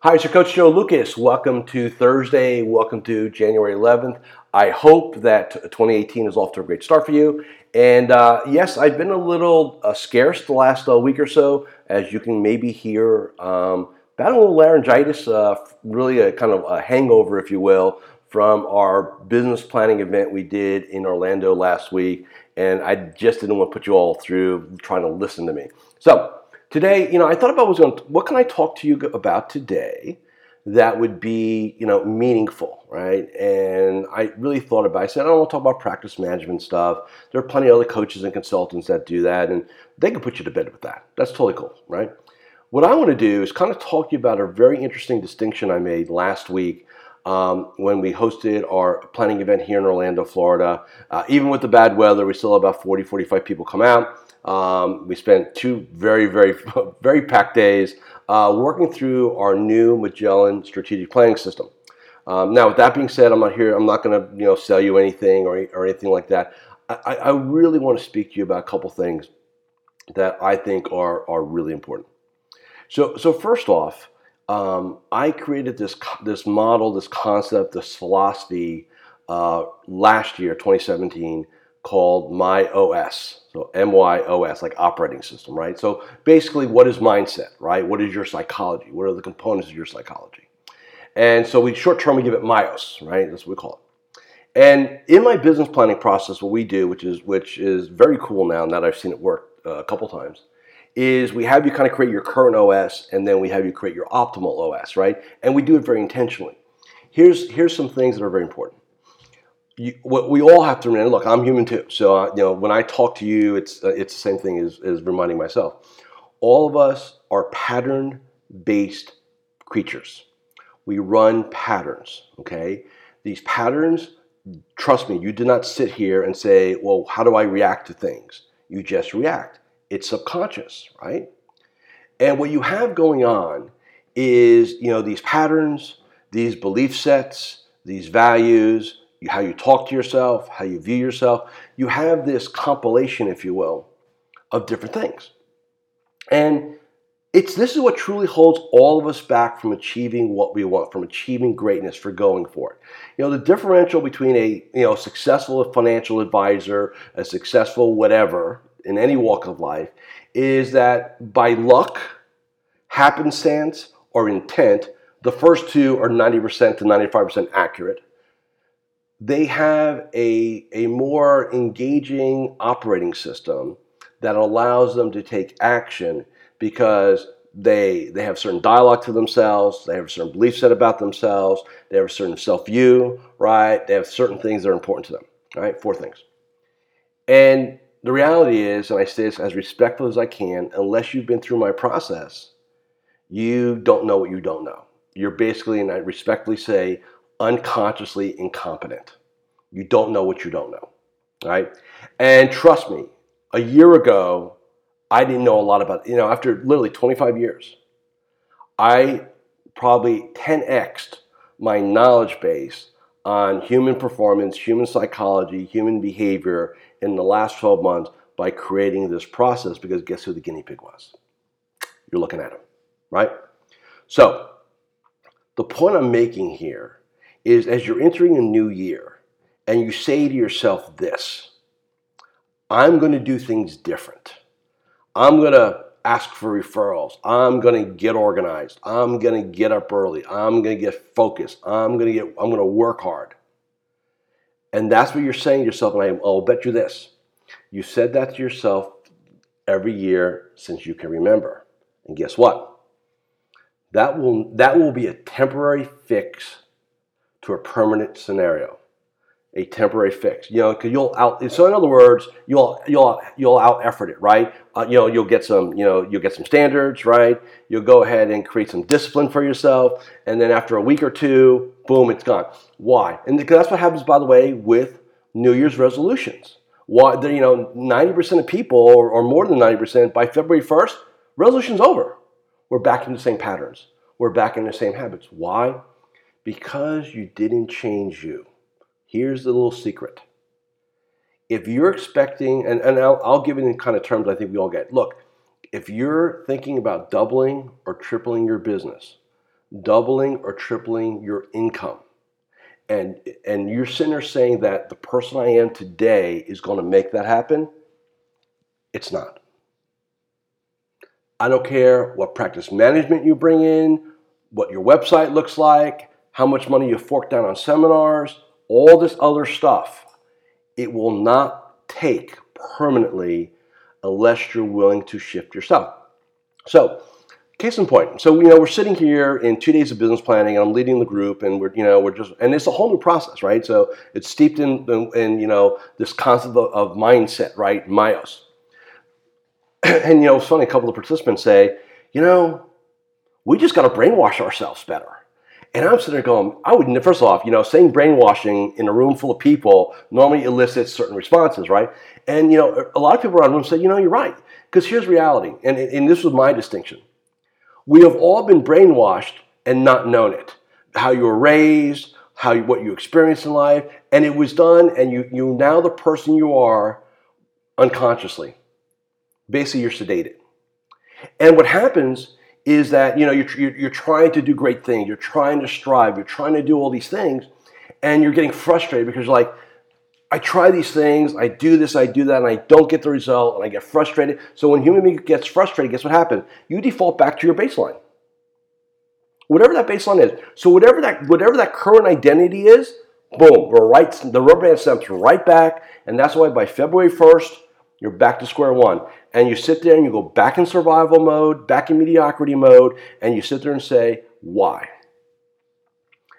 Hi, it's your coach Joe Lukacs. Welcome to Thursday. Welcome to January 11th. I hope that 2018 is off to a great start for you. And uh, yes, I've been a little uh, scarce the last uh, week or so, as you can maybe hear. Um, a little laryngitis, uh, really a kind of a hangover, if you will, from our business planning event we did in Orlando last week. And I just didn't want to put you all through trying to listen to me. So, today, you know, I thought about was going what can I talk to you about today that would be, you know, meaningful, right? And I really thought about. It. I said I don't want to talk about practice management stuff. There are plenty of other coaches and consultants that do that, and they can put you to bed with that. That's totally cool, right? What I want to do is kind of talk to you about a very interesting distinction I made last week um, when we hosted our planning event here in Orlando, Florida. Uh, even with the bad weather, we still had about 40, 45 people come out. Um, we spent two very, very, very packed days uh, working through our new Magellan strategic planning system. Um, now, with that being said, I'm not here. I'm not going to, you know, sell you anything or, or anything like that. I, I really want to speak to you about a couple things that I think are are really important. So, so first off, um, I created this this model, this concept, this philosophy uh, last year, 2017, called My OS. So MYOS, like operating system, right? So basically, what is mindset, right? What is your psychology? What are the components of your psychology? And so we short term we give it MYOS, right? That's what we call it. And in my business planning process, what we do, which is which is very cool now, and that I've seen it work uh, a couple times, is we have you kind of create your current OS, and then we have you create your optimal OS, right? And we do it very intentionally. Here's here's some things that are very important you, what we all have to remember. Look, I'm human too, so uh, you know when I talk to you, it's uh, it's the same thing as, as reminding myself. All of us are pattern-based creatures. We run patterns. Okay, these patterns. Trust me, you do not sit here and say, "Well, how do I react to things?" You just react. It's subconscious, right? And what you have going on is, you know, these patterns, these belief sets, these values, how you talk to yourself, how you view yourself. You have this compilation, if you will, of different things. And it's this is what truly holds all of us back from achieving what we want, from achieving greatness, for going for it. You know, the differential between a you know successful financial advisor, a successful whatever in any walk of life, is that by luck, happenstance, or intent, the first two are 90% to 95% accurate they have a, a more engaging operating system that allows them to take action because they they have certain dialogue to themselves, they have a certain belief set about themselves, they have a certain self-view, right? They have certain things that are important to them. Right? Four things. And the reality is, and I say this as respectful as I can, unless you've been through my process, you don't know what you don't know. You're basically, and I respectfully say, unconsciously incompetent. You don't know what you don't know, right? And trust me, a year ago, I didn't know a lot about, you know, after literally 25 years, I probably 10xed my knowledge base on human performance, human psychology, human behavior in the last 12 months by creating this process because guess who the guinea pig was? You're looking at him, right? So, the point I'm making here is as you're entering a new year and you say to yourself this I'm going to do things different. I'm going to ask for referrals. I'm going to get organized. I'm going to get up early. I'm going to get focused. I'm going to get I'm going to work hard. And that's what you're saying to yourself and I, I'll bet you this. You said that to yourself every year since you can remember. And guess what? That will that will be a temporary fix to a permanent scenario, a temporary fix. You know, because you'll out. So in other words, you'll you'll you'll out effort it, right? Uh, you know, you'll get some. You know, you'll get some standards, right? You'll go ahead and create some discipline for yourself, and then after a week or two, boom, it's gone. Why? And that's what happens, by the way, with New Year's resolutions. Why? You know, ninety percent of people, or, or more than ninety percent, by February first, resolution's over. We're back in the same patterns. We're back in the same habits. Why? Because you didn't change you. Here's the little secret. If you're expecting, and, and I'll, I'll give it in kind of terms I think we all get. Look, if you're thinking about doubling or tripling your business doubling or tripling your income. And, and you're sitting there saying that the person I am today is going to make that happen. It's not. I don't care what practice management you bring in, what your website looks like, how much money you fork down on seminars, all this other stuff. It will not take permanently unless you're willing to shift yourself. So, case in point. So, you know, we're sitting here in two days of business planning, and I'm leading the group, and we're, you know, we're just, and it's a whole new process, right? So, it's steeped in, in, in you know, this concept of, of mindset, right? Myos. and, you know, it's funny, a couple of participants say, you know, we just got to brainwash ourselves better. And I'm sitting there going, I would, first off, you know, saying brainwashing in a room full of people normally elicits certain responses, right? And, you know, a lot of people around the room say, you know, you're right. Because here's reality, and, and this was my distinction. We have all been brainwashed and not known it. How you were raised, how you, what you experienced in life, and it was done, and you, you now the person you are unconsciously. Basically, you're sedated. And what happens is that you know you're, you're, you're, trying to do great things. You're trying to strive. You're trying to do all these things and you're getting frustrated because you're like i try these things. I do this i do that and i don't get the result and i get frustrated. So when human being gets frustrated guess what happens? You default back to your baseline. Whatever that baseline is. So whatever that whatever that current identity is boom we're right the rubber band snaps right back and that's why by february 1st you're back to square one. And you sit there and you go back in survival mode, back in mediocrity mode, and you sit there and say, why?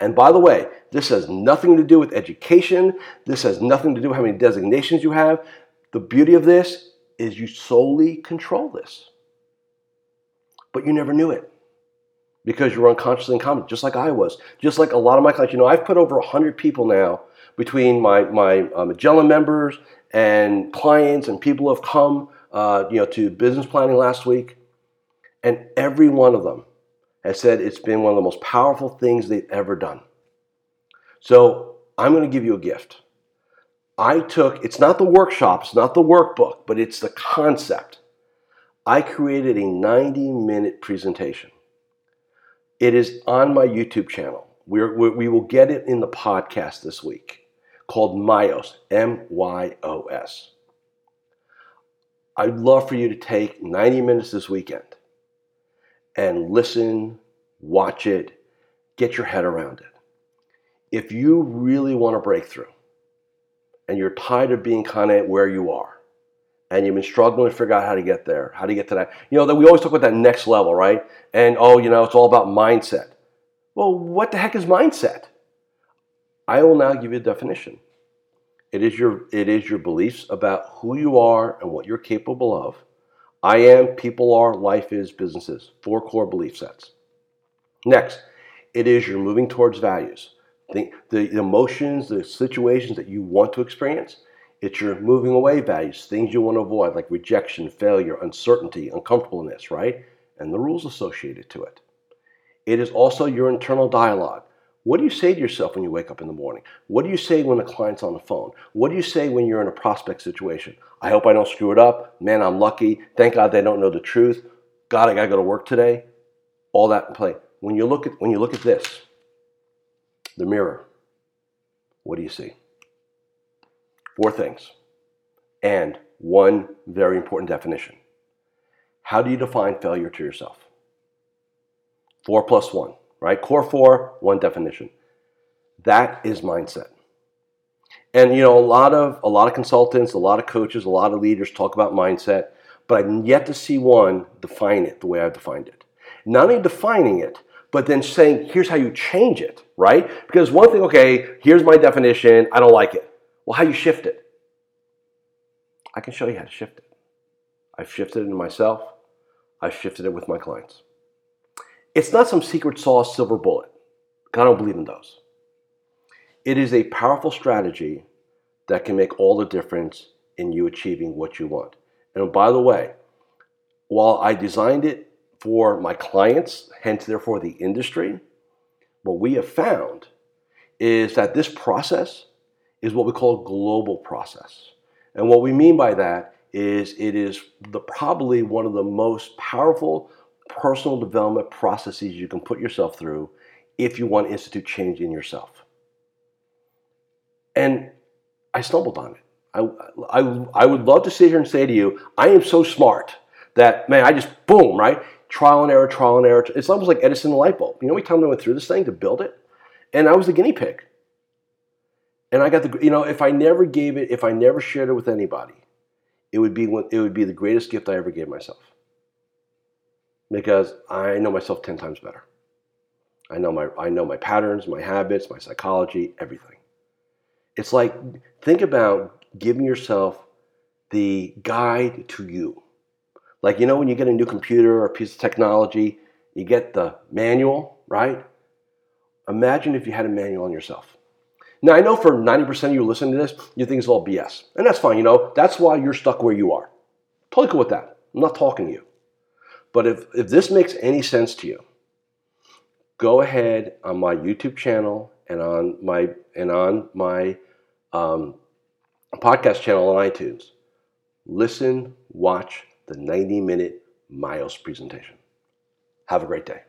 And by the way, this has nothing to do with education. This has nothing to do with how many designations you have. The beauty of this is you solely control this. But you never knew it because you were unconsciously incompetent, just like I was. Just like a lot of my clients. You know, I've put over 100 people now between my, my uh, Magellan members and clients and people who have come uh, you know, to business planning last week, and every one of them has said it's been one of the most powerful things they've ever done. So I'm going to give you a gift. I took, it's not the workshops, not the workbook, but it's the concept. I created a 90 minute presentation. It is on my YouTube channel. We're, we will get it in the podcast this week called Myos, M Y O S. I'd love for you to take 90 minutes this weekend and listen, watch it, get your head around it. If you really want to break through and you're tired of being kind of where you are, and you've been struggling to figure out how to get there, how to get to that. You know, that we always talk about that next level, right? And oh, you know, it's all about mindset. Well, what the heck is mindset? I will now give you a definition. It is your it is your beliefs about who you are and what you're capable of. I am, people are, life is, businesses. Four core belief sets. Next, it is you're moving towards values. The emotions, the situations that you want to experience. It's your moving away values, things you want to avoid, like rejection, failure, uncertainty, uncomfortableness, right? And the rules associated to it. It is also your internal dialogue. What do you say to yourself when you wake up in the morning? What do you say when a client's on the phone? What do you say when you're in a prospect situation? I hope I don't screw it up. Man, I'm lucky. Thank God they don't know the truth. God, I gotta go to work today. All that in play. When you look at when you look at this, the mirror, what do you see? Four things. And one very important definition. How do you define failure to yourself? Four plus one right? Core four, one definition. That is mindset. And you know, a lot of a lot of consultants, a lot of coaches, a lot of leaders talk about mindset, but I've yet to see one define it the way I've defined it. Not only defining it, but then saying, here's how you change it, right? Because one thing, okay, here's my definition, I don't like it. Well, how you shift it? I can show you how to shift it. I've shifted it in myself, I've shifted it with my clients. It's not some secret sauce silver bullet. I don't believe in those. It is a powerful strategy that can make all the difference in you achieving what you want. And by the way, while I designed it for my clients, hence therefore the industry, what we have found is that this process is what we call a global process. And what we mean by that is it is the probably one of the most powerful personal development processes you can put yourself through if you want to institute change in yourself. And I stumbled on it. I, I, I would love to sit here and say to you, I am so smart that, man, I just, boom, right? Trial and error, trial and error. It's almost like Edison the light bulb. You know many times I went through this thing to build it? And I was the guinea pig. And I got the, you know, if I never gave it, if I never shared it with anybody, it would be it would be the greatest gift I ever gave myself. Because I know myself 10 times better. I know my I know my patterns, my habits, my psychology, everything. It's like think about giving yourself the guide to you. Like you know when you get a new computer or a piece of technology, you get the manual, right? Imagine if you had a manual on yourself. Now, I know for 90% of you listening to this, you think it's all BS. And that's fine, you know, that's why you're stuck where you are. Totally cool with that. I'm not talking to you. But if, if this makes any sense to you, go ahead on my YouTube channel and on my and on my um, podcast channel on iTunes. Listen, watch the 90 minute Myos presentation. Have a great day.